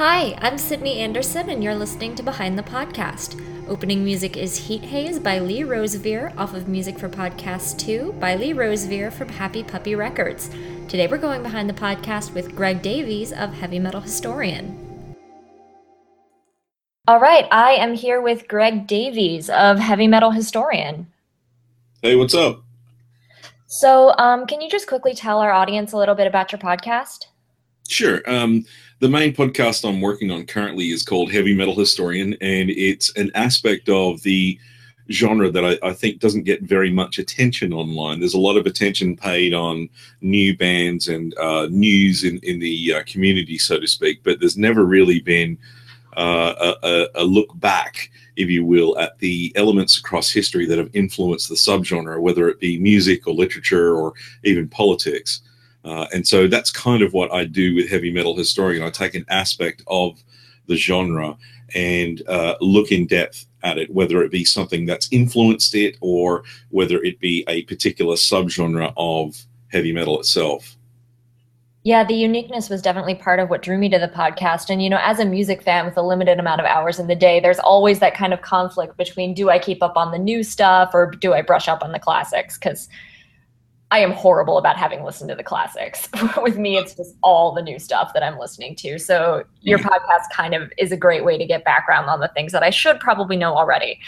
Hi, I'm Sydney Anderson, and you're listening to Behind the Podcast. Opening music is Heat Haze by Lee Rosevere off of Music for Podcast 2 by Lee Rosevere from Happy Puppy Records. Today we're going behind the podcast with Greg Davies of Heavy Metal Historian. All right, I am here with Greg Davies of Heavy Metal Historian. Hey, what's up? So, um, can you just quickly tell our audience a little bit about your podcast? Sure. Um, the main podcast I'm working on currently is called Heavy Metal Historian, and it's an aspect of the genre that I, I, think doesn't get very much attention online. There's a lot of attention paid on new bands and uh, news in, in the uh, community, so to speak, but there's never really been uh, a, a, look back, if you will, at the elements across history that have influenced the subgenre, whether it be music or literature or even politics. Uh, and so that's kind of what I do with heavy metal historian. I take an aspect of the genre and uh, look in depth at it, whether it be something that's influenced it or whether it be a particular subgenre of heavy metal itself. Yeah, the uniqueness was definitely part of what drew me to the podcast. And, you know, as a music fan with a limited amount of hours in the day, there's always that kind of conflict between do I keep up on the new stuff or do I brush up on the classics? Because I am horrible about having listened to the classics. With me, it's just all the new stuff that I'm listening to. So your podcast kind of is a great way to get background on the things that I should probably know already.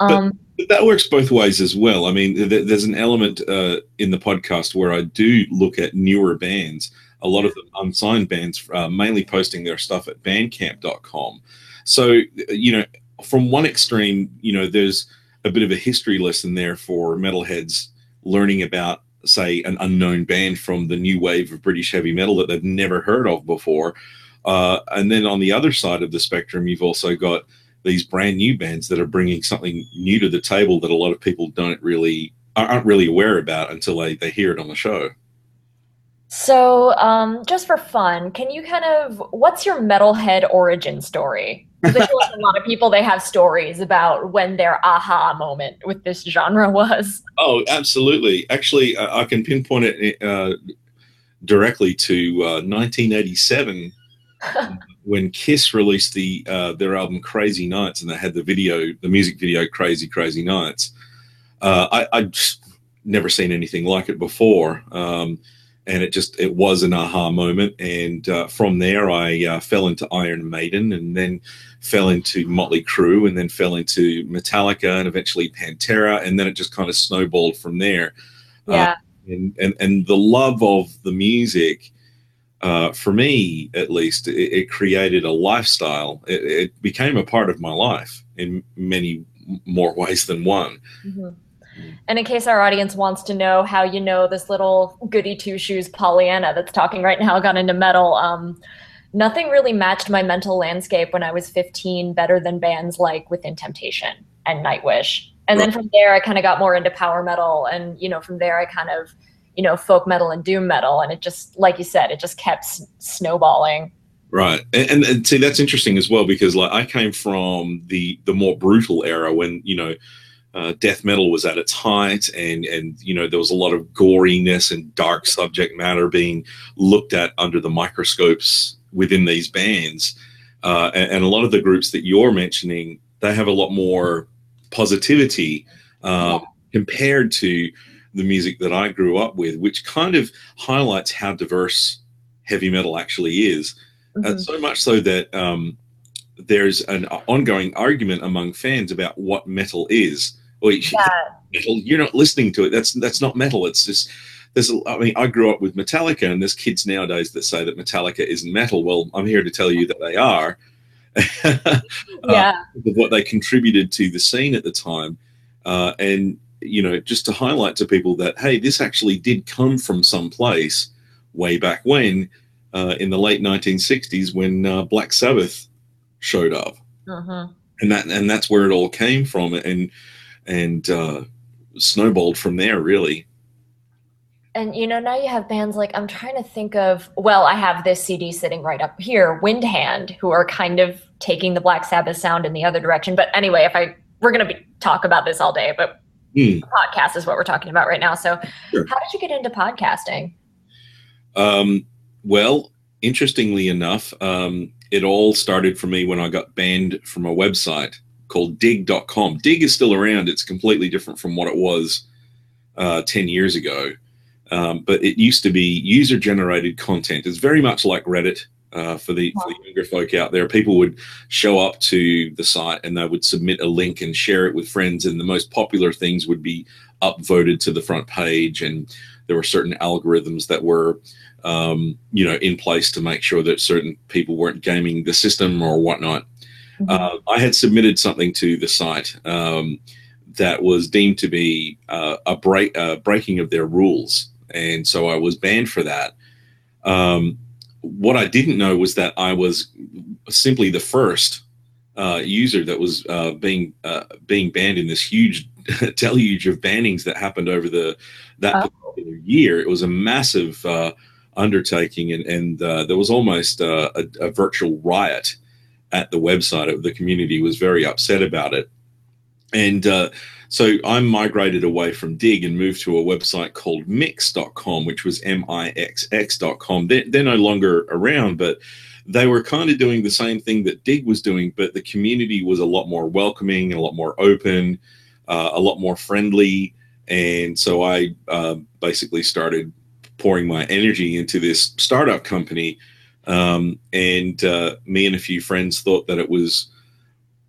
Um, but that works both ways as well. I mean, th- there's an element uh, in the podcast where I do look at newer bands, a lot of them unsigned bands, uh, mainly posting their stuff at bandcamp.com. So, you know, from one extreme, you know, there's a bit of a history lesson there for metalheads learning about say an unknown band from the new wave of British heavy metal that they've never heard of before. Uh, and then on the other side of the spectrum, you've also got these brand new bands that are bringing something new to the table that a lot of people don't really aren't really aware about until they, they hear it on the show. So, um, just for fun, can you kind of what's your metalhead origin story? I feel like a lot of people they have stories about when their aha moment with this genre was. Oh, absolutely. Actually, I can pinpoint it uh, directly to uh, 1987 when Kiss released the uh, their album Crazy Nights, and they had the video, the music video Crazy Crazy Nights. Uh, I, I'd never seen anything like it before. Um, and it just it was an aha moment. And uh, from there i uh, fell into iron maiden and then fell into motley crue and then fell into metallica and eventually pantera. And then it just kind of snowballed from there. Uh, yeah. Uh, and, and and the love of the music uh, for me at least it, it created a lifestyle. It, it, became a part of my life in many more ways than one. Mm-hmm and in case our audience wants to know how you know this little goody two shoes Pollyanna that's talking right now got into metal, um, nothing really matched my mental landscape when I was 15 better than bands like Within Temptation and Nightwish. And then from there, I kind of got more into power metal. And, you know, from there, I kind of, you know, folk metal and doom metal. And it just, like you said, it just kept s- snowballing. Right, and, and, and see that's interesting as well because like I came from the the more brutal era when you know uh, death metal was at its height, and and you know there was a lot of goriness and dark subject matter being looked at under the microscopes within these bands, uh, and, and, a lot of the groups that you're mentioning, they have a lot more positivity uh, compared to the music that I grew up with, which kind of highlights how diverse heavy metal actually is. Uh, mm-hmm. so much so that um, there's an ongoing argument among fans about what metal is. Well, yeah. metal, you're not listening to it. That's that's not metal. It's just there's. I mean, I grew up with Metallica, and there's kids nowadays that say that Metallica isn't metal. Well, I'm here to tell you that they are. Uh, yeah. Uh, what they contributed to the scene at the time, uh, and you know, just to highlight to people that hey, this actually did come from some place way back when, uh, in the late 1960s, when uh, Black Sabbath showed up, uh-huh. and that and that's where it all came from, and and uh, snowballed from there, really. And you know, now you have bands like I'm trying to think of. Well, I have this CD sitting right up here, Windhand, who are kind of taking the Black Sabbath sound in the other direction. But anyway, if I we're going to be talk about this all day, but mm. podcast is what we're talking about right now. So, sure. how did you get into podcasting? Um, well, interestingly enough, um, it all started for me when I got banned from a website called digg.com. Digg is still around. It's completely different from what it was uh, 10 years ago. Um, but it used to be user generated content. It's very much like Reddit. Uh, for, the, for the younger folk out there, people would show up to the site and they would submit a link and share it with friends. And the most popular things would be upvoted to the front page. And there were certain algorithms that were, um, you know, in place to make sure that certain people weren't gaming the system or whatnot. Mm-hmm. Uh, I had submitted something to the site um, that was deemed to be uh, a break, uh, breaking of their rules, and so I was banned for that. Um, what I didn't know was that I was simply the first uh, user that was uh, being uh, being banned in this huge deluge of bannings that happened over the that oh. year. It was a massive uh, undertaking, and, and uh, there was almost uh, a, a, virtual riot at the website. The community was very upset about it, and so I migrated away from Digg and moved to a website called Mixx.com, which was M-I-X-X.com. They're, they're no longer around, but they were kind of doing the same thing that Digg was doing, but the community was a lot more welcoming, a lot more open, uh, a lot more friendly. And so I uh, basically started pouring my energy into this startup company. Um, and uh, me and a few friends thought that it was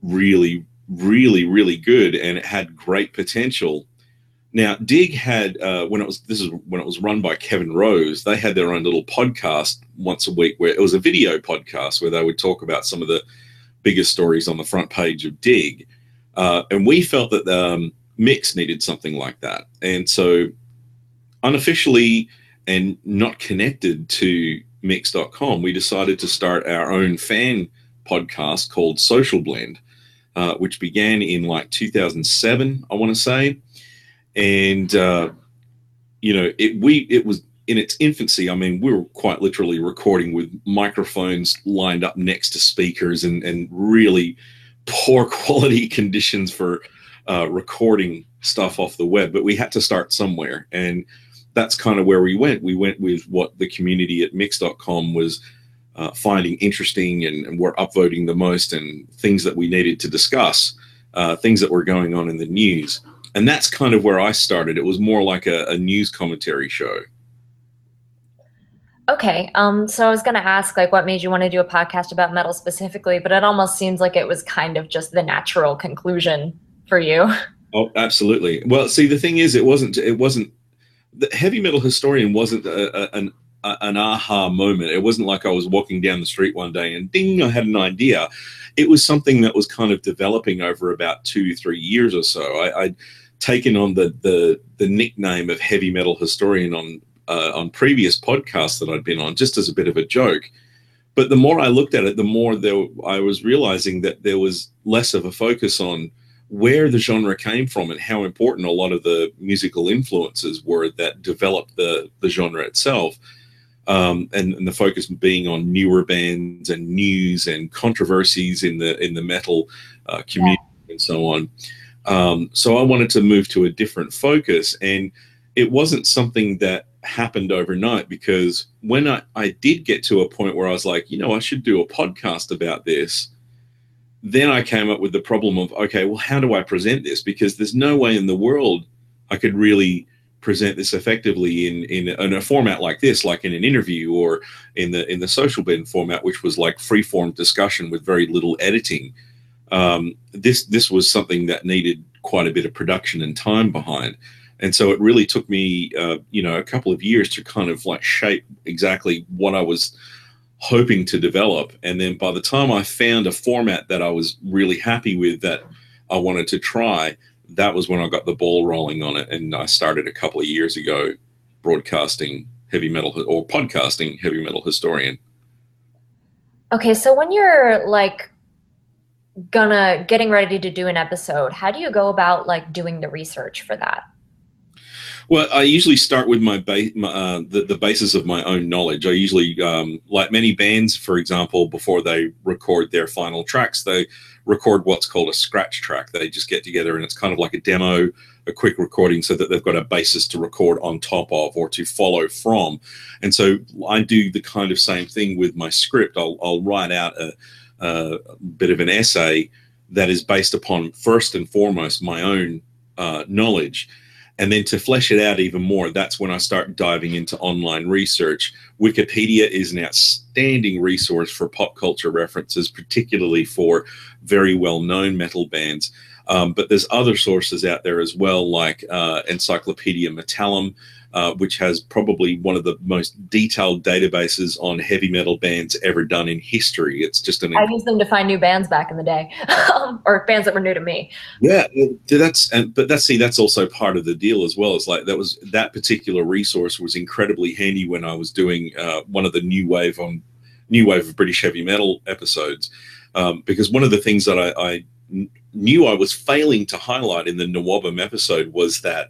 really, really, really good, and it had great potential. Now, Digg had uh, when it was this is when it was run by Kevin Rose. They had their own little podcast once a week, where it was a video podcast where they would talk about some of the biggest stories on the front page of Digg. Uh, and we felt that um, Mixx needed something like that, and so unofficially and not connected to Mixx.com, we decided to start our own fan podcast called Social Blend uh, which began in like 2007, I want to say, and uh, you know, it we it was in its infancy. I mean, we were quite literally recording with microphones lined up next to speakers and and really poor quality conditions for uh, recording stuff off the web. But we had to start somewhere, and that's kind of where we went. We went with what the community at Mixx.com was uh, finding interesting and, and, were upvoting the most and things that we needed to discuss, uh, things that were going on in the news. And that's kind of where I started. It was more like a, a news commentary show. Okay. Um, so I was going to ask, like, what made you want to do a podcast about metal specifically? But it almost seems like it was kind of just the natural conclusion for you. Oh, absolutely. Well, see, the thing is, it wasn't. It wasn't. The heavy metal historian wasn't a, a, an an aha moment. It wasn't like I was walking down the street one day and ding, I had an idea. It was something that was kind of developing over about two, three years or so. I, would taken on the, the the nickname of heavy metal historian on uh, on previous podcasts that I'd been on, just as a bit of a joke. But the more I looked at it, the more there, I was realizing that there was less of a focus on where the genre came from and how important a lot of the musical influences were that developed the the genre itself um, and, and, the focus being on newer bands and news and controversies in the in the metal uh, community yeah. and so on. Um, so I wanted to move to a different focus, and it wasn't something that happened overnight because when I, I did get to a point where I was like, you know, I should do a podcast about this. Then I came up with the problem of, okay, well, how do I present this? Because there's no way in the world I could really present this effectively in, in in a format like this, like in an interview or in the in the Social Blend format, which was like free form discussion with very little editing. Um, this this was something that needed quite a bit of production and time behind, and so it really took me, uh, you know, a couple of years to kind of like shape exactly what I was hoping to develop. And then by the time I found a format that I was really happy with, that I wanted to try, that was when I got the ball rolling on it, and I started a couple of years ago broadcasting heavy metal or podcasting heavy metal historian. Okay, so when you're like gonna getting ready to do an episode, how do you go about like doing the research for that? Well, I usually start with my, ba- my uh, the, the basis of my own knowledge. I usually, um, like many bands, for example, before they record their final tracks, they record what's called a scratch track. They just get together and it's kind of like a demo a quick recording so that they've got a basis to record on top of or to follow from. And so I do the kind of same thing with my script. I'll, I'll write out a, a bit of an essay that is based upon first and foremost my own uh, knowledge. And then to flesh it out even more, that's when I start diving into online research. Wikipedia is an outstanding resource for pop culture references, particularly for very well known metal bands. Um, but there's other sources out there as well, like uh, Encyclopedia Metallum, uh, which has probably one of the most detailed databases on heavy metal bands ever done in history. It's just an. I used them to find new bands back in the day, or bands that were new to me. Yeah, that's and but that's see that's also part of the deal as well. It's like that was that particular resource was incredibly handy when I was doing uh, one of the new wave on new wave of British heavy metal episodes, um, because one of the things that I, I knew I was failing to highlight in the NWOBHM episode was that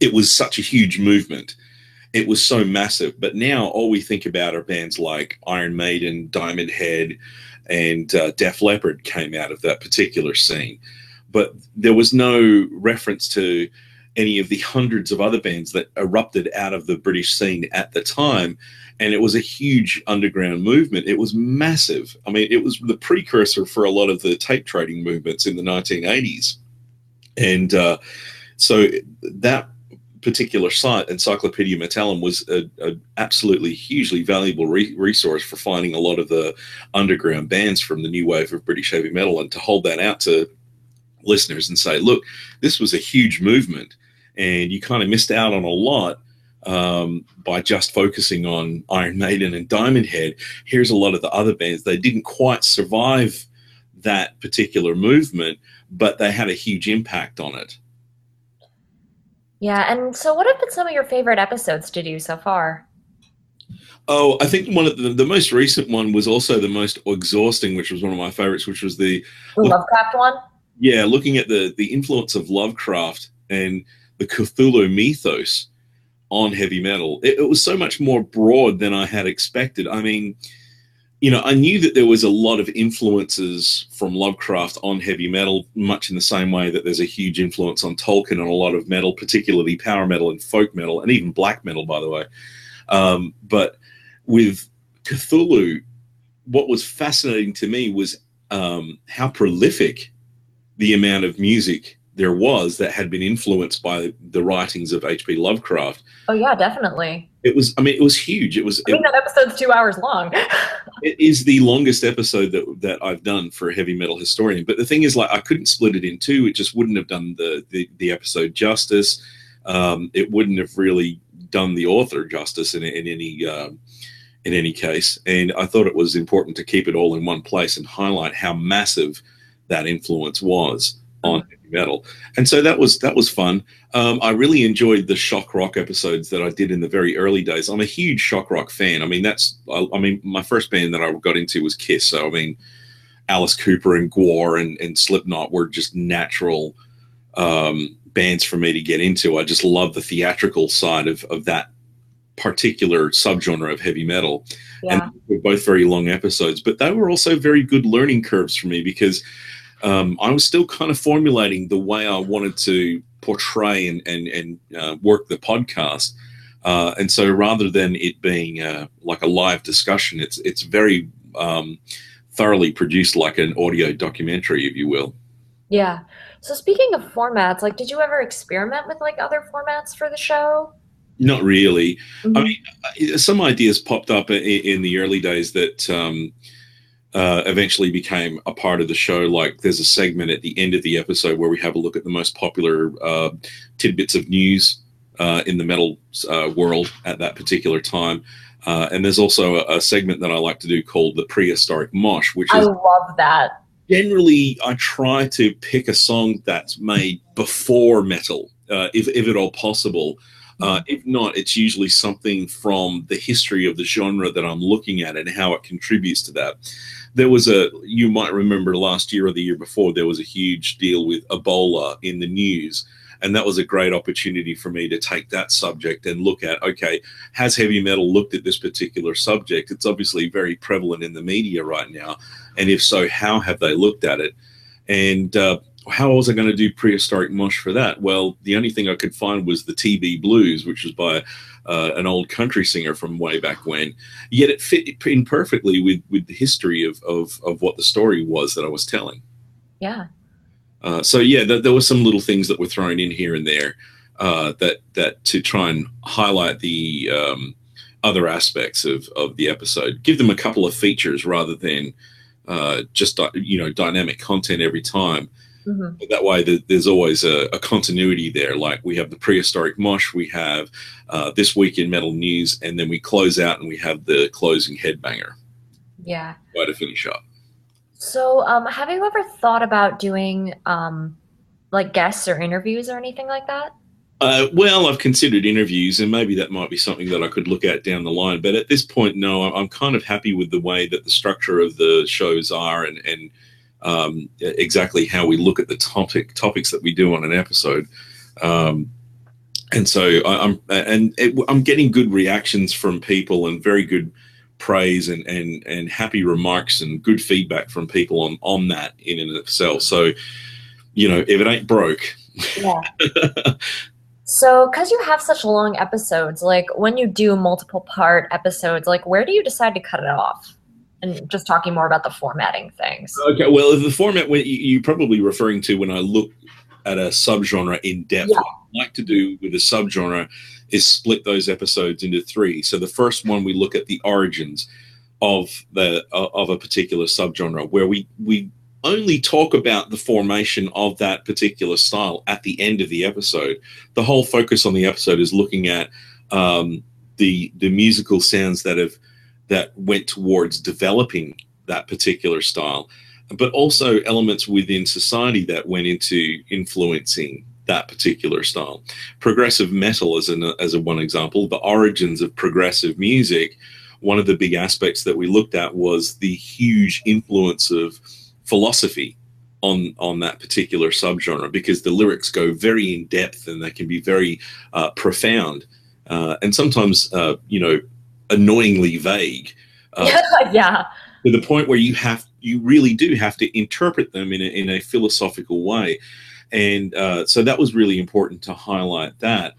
it was such a huge movement. It was so massive. But now all we think about are bands like Iron Maiden, Diamond Head, and uh, Def Leppard came out of that particular scene. But there was no reference to any of the hundreds of other bands that erupted out of the British scene at the time. And it was a huge underground movement. It was massive. I mean, it was the precursor for a lot of the tape trading movements in the 1980s. And uh, so that particular site, Encyclopedia Metallum, was an absolutely hugely valuable re- resource for finding a lot of the underground bands from the new wave of British heavy metal, and to hold that out to listeners and say, look, this was a huge movement, and you kind of missed out on a lot um, by just focusing on Iron Maiden and Diamond Head. Here's a lot of the other bands. They didn't quite survive that particular movement, but they had a huge impact on it. Yeah, and so what have been some of your favorite episodes to do so far? Oh, I think one of the, the most recent one was also the most exhausting, which was one of my favorites, which was the Lovecraft one. Yeah, looking at the the influence of Lovecraft and the Cthulhu mythos on heavy metal. It, it was so much more broad than I had expected. I mean, you know, I knew that there was a lot of influences from Lovecraft on heavy metal, much in the same way that there's a huge influence on Tolkien on a lot of metal, particularly power metal and folk metal, and even black metal, by the way. Um, but with Cthulhu, what was fascinating to me was um, how prolific the amount of music there was that had been influenced by the writings of H.P. Lovecraft. Oh yeah, definitely. It was. I mean, it was huge. It was. I mean, that episode's two hours long. it is the longest episode that that I've done for a heavy metal historian. But the thing is, like, I couldn't split it in two. It just wouldn't have done the the, the episode justice. Um, it wouldn't have really done the author justice in, in any. Uh, in any case, and I thought it was important to keep it all in one place and highlight how massive that influence was on metal. And so that was that was fun. Um, I really enjoyed the shock rock episodes that I did in the very early days. I'm a huge shock rock fan. I mean, that's I, I mean, my first band that I got into was Kiss. So I mean, Alice Cooper and Gwar and, and Slipknot were just natural um, bands for me to get into. I just love the theatrical side of of that particular subgenre of heavy metal. Yeah. And were both very long episodes, but they were also very good learning curves for me because um, I was still kind of formulating the way I wanted to portray and and and uh, work the podcast. Uh, and so rather than it being uh, like a live discussion, it's it's very um, thoroughly produced like an audio documentary, if you will. Yeah. So speaking of formats, like, did you ever experiment with like other formats for the show? Not really. Mm-hmm. I mean, uh, some ideas popped up in, in the early days that um, uh, eventually became a part of the show. Like there's a segment at the end of the episode where we have a look at the most popular uh, tidbits of news uh, in the metal uh, world at that particular time. Uh, and there's also a, a, segment that I like to do called the prehistoric mosh, which I love that. Generally, I try to pick a song that's made before metal, uh, if, if at all possible. Uh, if not, it's usually something from the history of the genre that I'm looking at and how it contributes to that. There was a, you might remember last year or the year before, there was a huge deal with Ebola in the news. And that was a great opportunity for me to take that subject and look at okay, has heavy metal looked at this particular subject? It's obviously very prevalent in the media right now. And if so, how have they looked at it? And uh, how was I going to do prehistoric mosh for that? Well, the only thing I could find was the TB Blues, which was by uh, an old country singer from way back when. Yet it fit in perfectly with with the history of of, of what the story was that I was telling. Yeah. Uh, so yeah, th- there were some little things that were thrown in here and there uh, that that to try and highlight the um, other aspects of of the episode, give them a couple of features rather than uh, just you know dynamic content every time. Mm-hmm. That way, the, there's always a, a, continuity there. Like we have the prehistoric mosh, we have uh, this week in metal news, and then we close out and we have the closing headbanger. Yeah. Way to finish up. So, um, have you ever thought about doing um, like guests or interviews or anything like that? Uh, well, I've considered interviews, and maybe that might be something that I could look at down the line. But at this point, no, I'm kind of happy with the way that the structure of the shows are, and and um, exactly how we look at the topic topics that we do on an episode. Um, and so I, am and it, I'm getting good reactions from people and very good praise and, and and happy remarks and good feedback from people on on that in and of itself. So you know, if it ain't broke. Yeah. so, because you have such long episodes, like when you do multiple part episodes, like where do you decide to cut it off? And just talking more about the formatting things. Okay, well, the format you're probably referring to when I look at a subgenre in depth, yeah. what I like to do with a subgenre is split those episodes into three. So the first one we look at the origins of the of a particular subgenre, where we we only talk about the formation of that particular style at the end of the episode. The whole focus on the episode is looking at um, the the musical sounds that have that went towards developing that particular style, but also elements within society that went into influencing that particular style. Progressive metal, as, an, as a one example, the origins of progressive music, one of the big aspects that we looked at was the huge influence of philosophy on on that particular subgenre because the lyrics go very in depth and they can be very uh, profound uh, and sometimes uh, you know annoyingly vague. Uh, yeah. To the point where you have you really do have to interpret them in a, in a philosophical way, and uh, so that was really important to highlight that.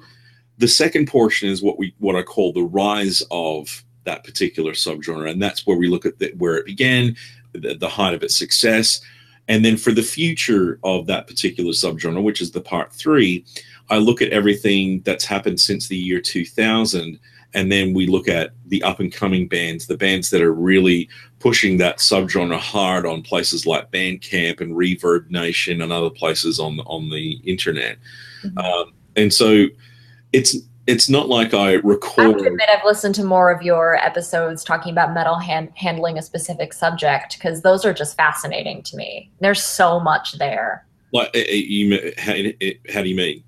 The second portion is what we what I call the rise of that particular subgenre, and that's where we look at the, where it began, the, the height of its success, and then for the future of that particular subgenre, which is the part three, I look at everything that's happened since the year 2000 and then we look at the up and coming bands, the bands that are really pushing that subgenre hard on places like Bandcamp and Reverb Nation and other places on on the internet. Mm-hmm. Um, and so it's it's not like I record. I have to admit, I've listened to more of your episodes talking about metal hand, handling a specific subject because those are just fascinating to me. There's so much there. Like, eh, eh, eh, how do you mean?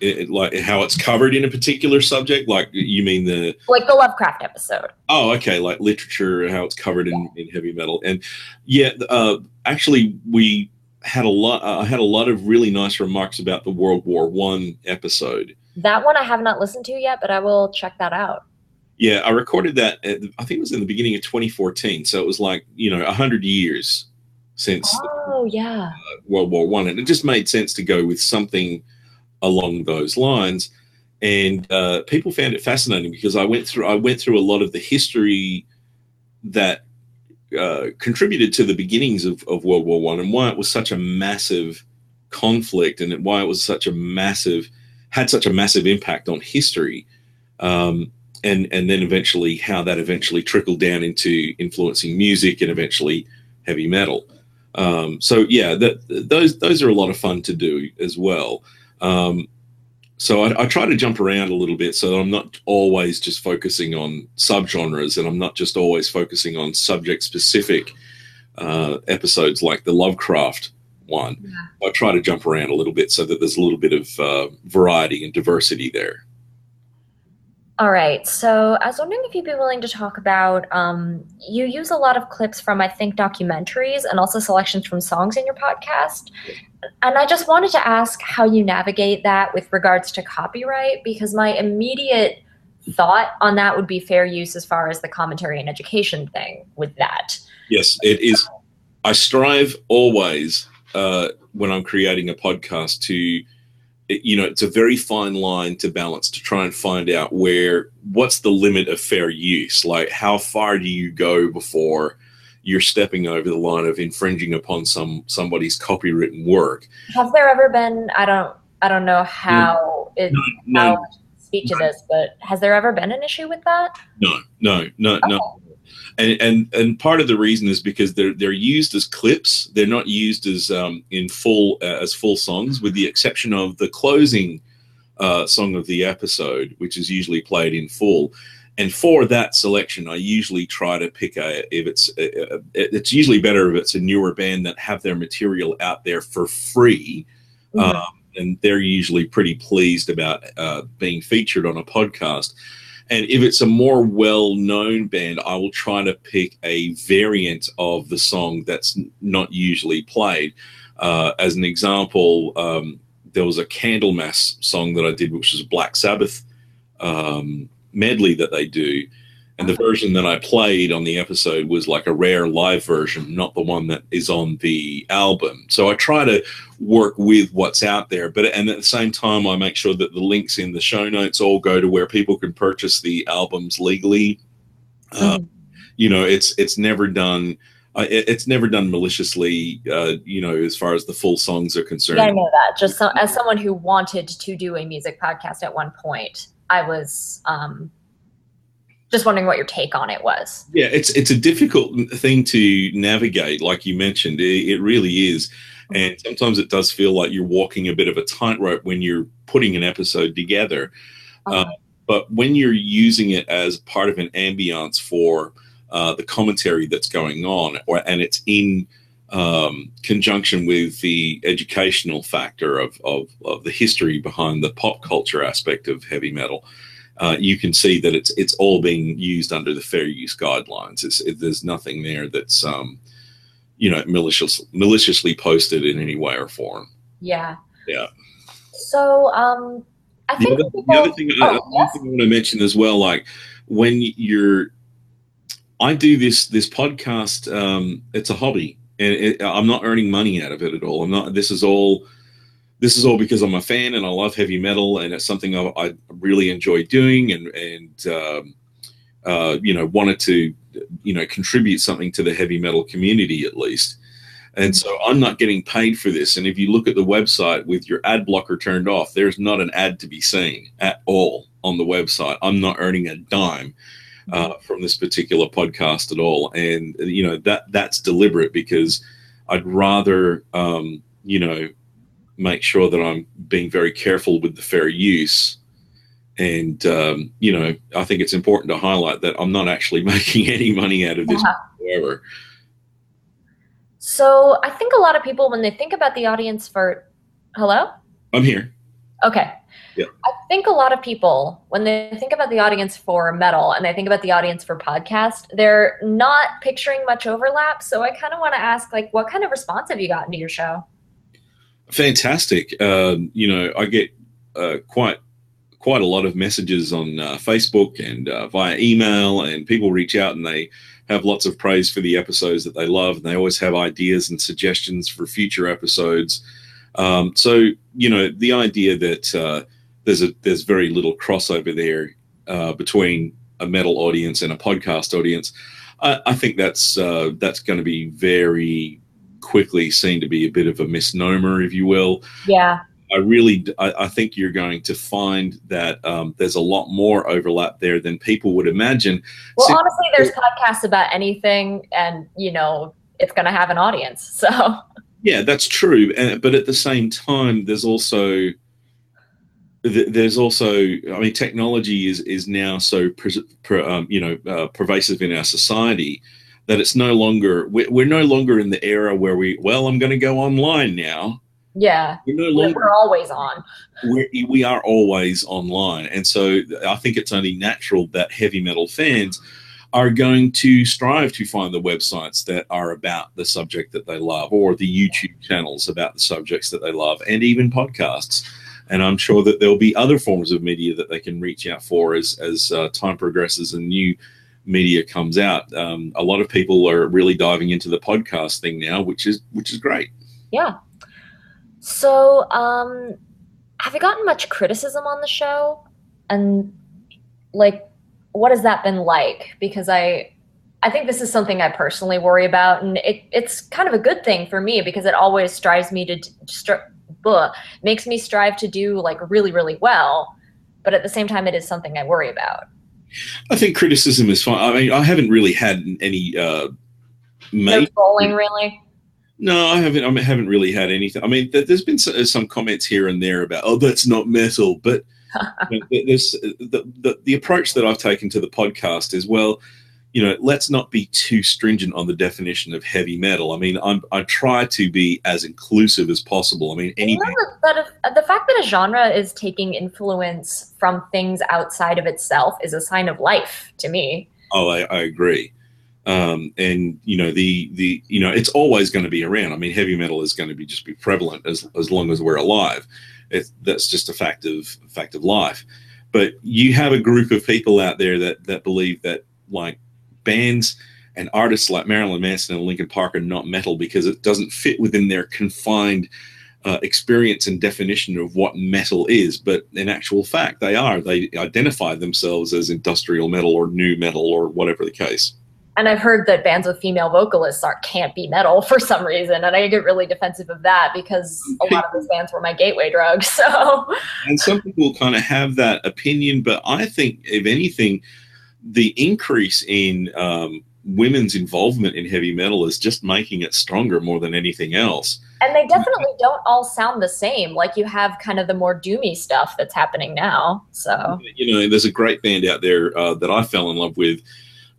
It, like how it's covered in a particular subject like you mean the like the lovecraft episode. Oh okay like literature how it's covered in, in heavy metal. And yeah uh, actually we had a lot i uh, had a lot of really nice remarks about the world war one episode. That one i have not listened to yet but i will check that out. Yeah i recorded that at, i think it was in the beginning of 2014 so it was like you know 100 years since oh yeah. Uh, world war one and it just made sense to go with something along those lines. And uh, people found it fascinating because I went through I went through a lot of the history that uh, contributed to the beginnings of, of World War One and why it was such a massive conflict and why it was such a massive had such a massive impact on history. Um, and and then eventually how that eventually trickled down into influencing music and eventually heavy metal. Um, so yeah, that, those those are a lot of fun to do as well. Um, so I, I, try to jump around a little bit so I'm not always just focusing on subgenres and I'm not just always focusing on subject specific uh, episodes like the Lovecraft one. Yeah. I try to jump around a little bit so that there's a little bit of uh, variety and diversity there. All right. So I was wondering if you'd be willing to talk about. Um, you use a lot of clips from, I think, documentaries and also selections from songs in your podcast. And I just wanted to ask how you navigate that with regards to copyright, because my immediate thought on that would be fair use as far as the commentary and education thing with that. Yes, it is. I strive always uh, when I'm creating a podcast to you know it's a very fine line to balance to try and find out where what's the limit of fair use like how far do you go before you're stepping over the line of infringing upon some somebody's copywritten work Has there ever been? I don't. I don't know how it no no how to speak to this, but has there ever been an issue with that? no no no no and and and part of the reason is because they're they're used as clips they're not used as um, in full uh, as full songs with the exception of the closing uh, song of the episode which is usually played in full and for that selection i usually try to pick a if it's uh, uh, it's usually better if it's a newer band that have their material out there for free Mhm. um, and they're usually pretty pleased about uh, being featured on a podcast and if it's a more well known band, I will try to pick a variant of the song that's not usually played. Uh, as an example, um, there was a Candlemass song that I did, which was Black Sabbath um, medley that they do. And the version that I played on the episode was like a rare live version, not the one that is on the album. So I try to work with what's out there, but and at the same time, I make sure that the links in the show notes all go to where people can purchase the albums legally. Uh, Mhm. you know, it's it's never done. Uh, it, it's never done maliciously. Uh, you know, as far as the full songs are concerned. Yeah, I know that. Just so, as someone who wanted to do a music podcast at one point, I was um, just wondering what your take on it was. Yeah, it's it's a difficult thing to navigate, like you mentioned. It, it really is, and sometimes it does feel like you're walking a bit of a tightrope when you're putting an episode together. Uh, but when you're using it as part of an ambiance for uh, the commentary that's going on, or and it's in um, conjunction with the educational factor of, of of the history behind the pop culture aspect of heavy metal, uh, you can see that it's it's all being used under the fair use guidelines. It's, it, there's nothing there that's um, you know malicious, maliciously posted in any way or form. yeah. Yeah. So um, I The think other, people, the other thing, oh, uh, yes. thing I want to mention as well, like when you're, I do this this podcast. Um, it's a hobby, and it, I'm not earning money out of it at all. I'm not. This is all. This is all because I'm a fan and I love heavy metal, and it's something I, I really enjoy doing, and and um, uh, you know wanted to you know contribute something to the heavy metal community at least. And so I'm not getting paid for this. And if you look at the website with your ad blocker turned off, there's not an ad to be seen at all on the website. I'm not earning a dime uh, from this particular podcast at all. And you know that that's deliberate because I'd rather um, you know make sure that I'm being very careful with the fair use. And um, you know, I think it's important to highlight that I'm not actually making any money out of this Uh-huh. whatsoever. So I think a lot of people, when they think about the audience for, hello, I'm here. Okay. Yeah. I think a lot of people, when they think about the audience for metal and they think about the audience for podcast, they're not picturing much overlap. So I kind of want to ask, like, what kind of response have you gotten to your show? Fantastic. Um, you know, I get uh, quite quite a lot of messages on uh, Facebook and uh, via email, and people reach out and they have lots of praise for the episodes that they love, and they always have ideas and suggestions for future episodes. Um, so, you know, the idea that uh, there's a there's very little crossover there uh, between a metal audience and a podcast audience, I, I think that's uh, that's going to be very quickly seen to be a bit of a misnomer, if you will. Yeah. I really, I, I think you're going to find that um, there's a lot more overlap there than people would imagine. Well, See- honestly, there's podcasts about anything, and you know, it's going to have an audience. So Yeah, that's true. And, but at the same time, there's also there's also, I mean, technology is is now so pres- per, um, you know uh, pervasive in our society that it's no longer we're, we're no longer in the era where we well, I'm going to go online now. yeah, We're no longer we're always on. we're, we are always online. And so I think it's only natural that heavy metal fans are going to strive to find the websites that are about the subject that they love or the YouTube channels about the subjects that they love and even podcasts. And I'm sure that there'll be other forms of media that they can reach out for as, as uh, time progresses and new media comes out. Um, a lot of people are really diving into the podcast thing now, which is which is great. Yeah. So, um, have you gotten much criticism on the show? And like, what has that been like? Because I, I think this is something I personally worry about, and it, it's kind of a good thing for me because it always strives me to stri- blah, makes me strive to do like really, really well. But at the same time, it is something I worry about. I think criticism is fine. I mean, I haven't really had any uh, no trolling, really. No, I haven't. I haven't really had anything. I mean, there's been some comments here and there about, oh, that's not metal. But there's the, the the approach that I've taken to the podcast is well, you know, let's not be too stringent on the definition of heavy metal. I mean, I'm, I try to be as inclusive as possible. I mean, any. But if, the fact that a genre is taking influence from things outside of itself is a sign of life to me. Oh, I, I agree. Um, and you know the the you know it's always going to be around. I mean, heavy metal is going to be just be prevalent as as long as we're alive. That's just a fact of fact of life. But you have a group of people out there that that believe that like bands and artists like Marilyn Manson and Linkin Park are not metal because it doesn't fit within their confined uh, experience and definition of what metal is. But in actual fact, they are. They identify themselves as industrial metal or nu metal or whatever the case. And I've heard that bands with female vocalists are can't be metal for some reason, and I get really defensive of that because a lot of those bands were my gateway drug. So, and some people kind of have that opinion, but I think if anything, the increase in um, women's involvement in heavy metal is just making it stronger more than anything else. And they definitely don't all sound the same. Like you have kind of the more doomy stuff that's happening now. So you know, there's a great band out there uh, that I fell in love with,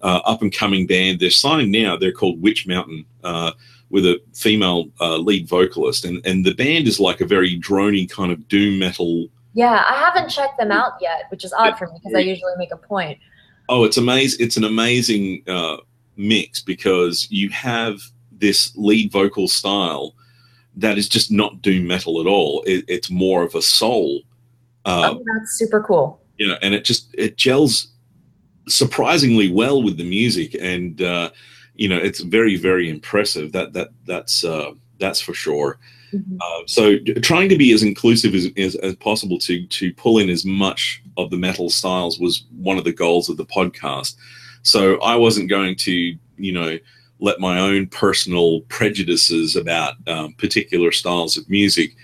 uh, up and coming band. They're signed now. They're called Witch Mountain. Uh, with a female uh, lead vocalist, and and the band is like a very drony kind of doom metal. Yeah, I haven't checked them out yet, which is odd for me because I usually make a point. Oh, it's amazing! It's an amazing uh, mix because you have this lead vocal style that is just not doom metal at all. It, it's more of a soul. Uh, oh, that's super cool. You know, and it just it gels surprisingly well with the music, and uh, you know, it's very very impressive. That that that's uh, that's for sure. Mm-hmm. Uh, so trying to be as inclusive as, as, as, possible to to pull in as much of the metal styles was one of the goals of the podcast. So I wasn't going to, you know, let my own personal prejudices about um, particular styles of music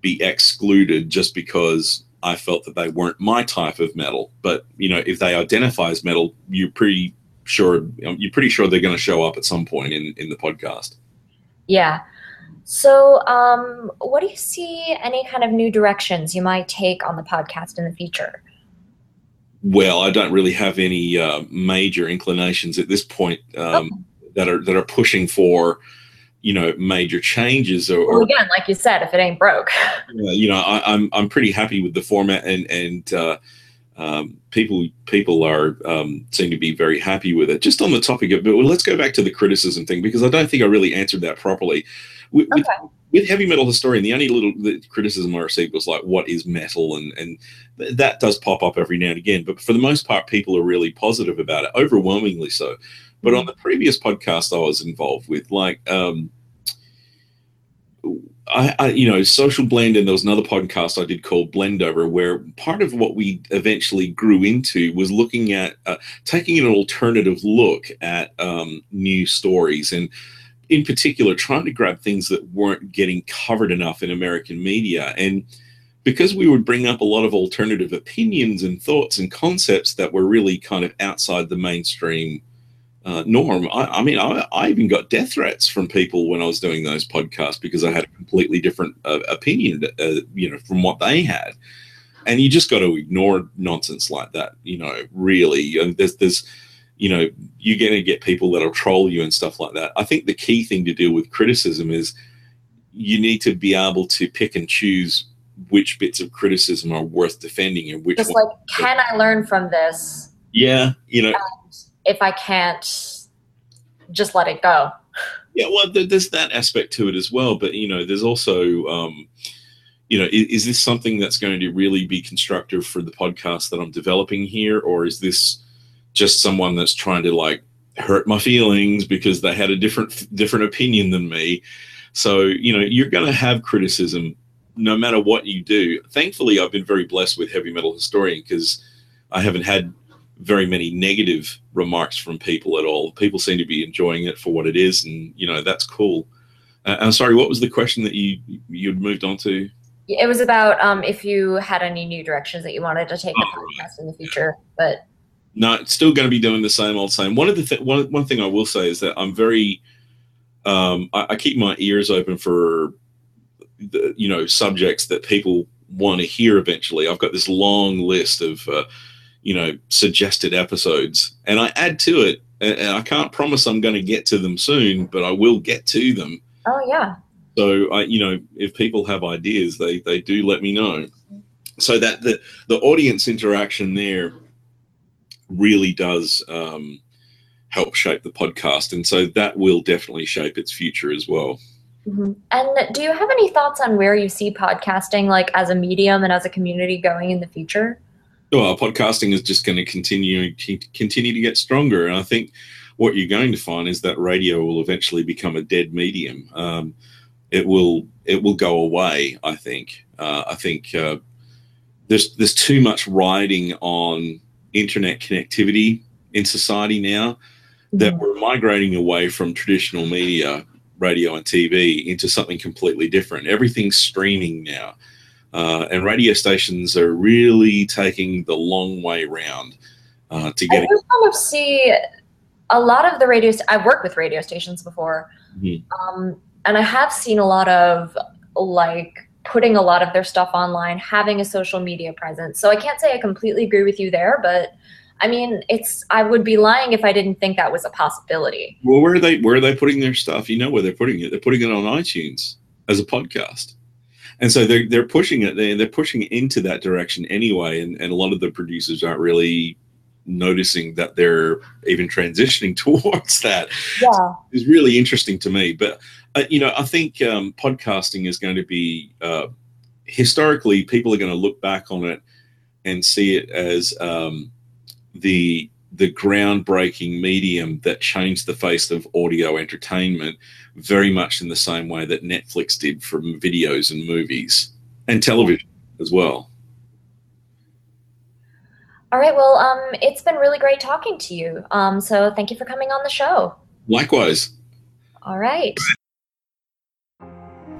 be excluded just because I felt that they weren't my type of metal. But you know, if they identify as metal, you're pretty sure you're pretty sure they're going to show up at some point in in the podcast. Yeah. So, um, what do you see any kind of new directions you might take on the podcast in the future? Well, I don't really have any uh, major inclinations at this point um, okay. that are that are pushing for, you know, major changes. Or, well, again, like you said, if it ain't broke, you know, I, am I'm, I'm pretty happy with the format, and and uh, um, people people are um, seem to be very happy with it. Just on the topic of, but well, let's go back to the criticism thing because I don't think I really answered that properly. With, okay. with, with heavy metal historian, the only little the criticism I received was like, "What is metal?" and and th- that does pop up every now and again. But for the most part, people are really positive about it, overwhelmingly so. But on mm. the previous podcast I was involved with, like, um, I, I, you know, Social Blend, and there was another podcast I did called Blendover, where part of what we eventually grew into was looking at uh, taking an alternative look at um, new stories and in particular trying to grab things that weren't getting covered enough in American media. And because we would bring up a lot of alternative opinions and thoughts and concepts that were really kind of outside the mainstream uh, norm, I, I mean, I, I, even got death threats from people when I was doing those podcasts because I had a completely different uh, opinion, uh, you know, from what they had. And you just got to ignore nonsense like that, you know, really. And there's, there's, you know, you're going to get people that'll troll you and stuff like that. I think the key thing to deal with criticism is you need to be able to pick and choose which bits of criticism are worth defending and which. Just like, can I learn from this? Yeah, you know. And if I can't, just let it go. Yeah, well, there's that aspect to it as well, but you know, there's also. Um, you know, is, is, this something that's going to really be constructive for the podcast that I'm developing here, or is this just someone that's trying to like hurt my feelings because they had a different different opinion than me. So, you know, you're going to have criticism no matter what you do. Thankfully, I've been very blessed with Heavy Metal Historian because I haven't had very many negative remarks from people at all. People seem to be enjoying it for what it is, and you know that's cool. Uh, I'm sorry, what was the question that you you'd moved on to? It was about um, if you had any new directions that you wanted to take the oh, podcast in the future, but no, it's still going to be doing the same old same. One of the th- one one thing I will say is that I'm very um, I, I keep my ears open for the you know subjects that people want to hear eventually. I've got this long list of uh, you know suggested episodes, and I add to it. And I can't promise I'm going to get to them soon, but I will get to them. Oh yeah. So I, you know, if people have ideas, they they do let me know. So that the the audience interaction there really does um, help shape the podcast, and so that will definitely shape its future as well. Mm-hmm. And do you have any thoughts on where you see podcasting, like as a medium and as a community, going in the future? Well, podcasting is just going to continue continue to get stronger, and I think what you're going to find is that radio will eventually become a dead medium. Um, it will it will go away. I think. Uh, I think uh, there's there's too much riding on internet connectivity in society now that mm-hmm. we're migrating away from traditional media, radio and TV, into something completely different. Everything's streaming now. Uh, and radio stations are really taking the long way round uh, to get. I kind of see a lot of the radio. St- I've worked with radio stations before, mm-hmm. um, and I have seen a lot of like putting a lot of their stuff online, having a social media presence. So I can't say I completely agree with you there, but I mean, it's I would be lying if I didn't think that was a possibility. Well, where are they where are they putting their stuff? You know where they're putting it. They're putting it on iTunes as a podcast. And so they're they're pushing it they they're pushing into that direction anyway. And, and a lot of the producers aren't really noticing that they're even transitioning towards that. Yeah. It's really interesting to me. But uh, you know, I think um, podcasting is going to be uh, historically people are going to look back on it and see it as um, the the groundbreaking medium that changed the face of audio entertainment very much in the same way that Netflix did from videos and movies and television as well. All right. Well, um, it's been really great talking to you. Um, so thank you for coming on the show. Likewise. All right.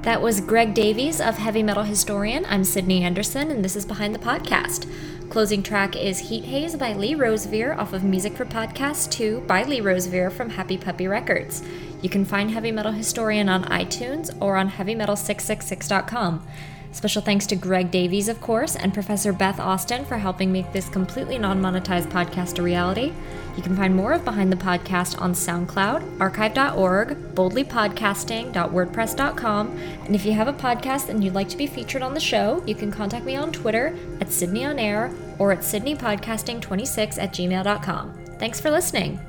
That was Greg Davies of Heavy Metal Historian. I'm Sydney Anderson, and this is Behind the Podcast. Closing track is Heat Haze by Lee Rosevere off of Music for Podcast 2 by Lee Rosevere from Happy Puppy Records. You can find Heavy Metal Historian on iTunes or on heavymetal666.com. Special thanks to Greg Davies, of course, and Professor Beth Austin for helping make this completely non monetized podcast a reality. You can find more of Behind the Podcast on SoundCloud, archive.org, boldlypodcasting.wordpress.com, and if you have a podcast and you'd like to be featured on the show, you can contact me on Twitter at Sydney On Air or at SydneyPodcasting26 at gmail.com. Thanks for listening.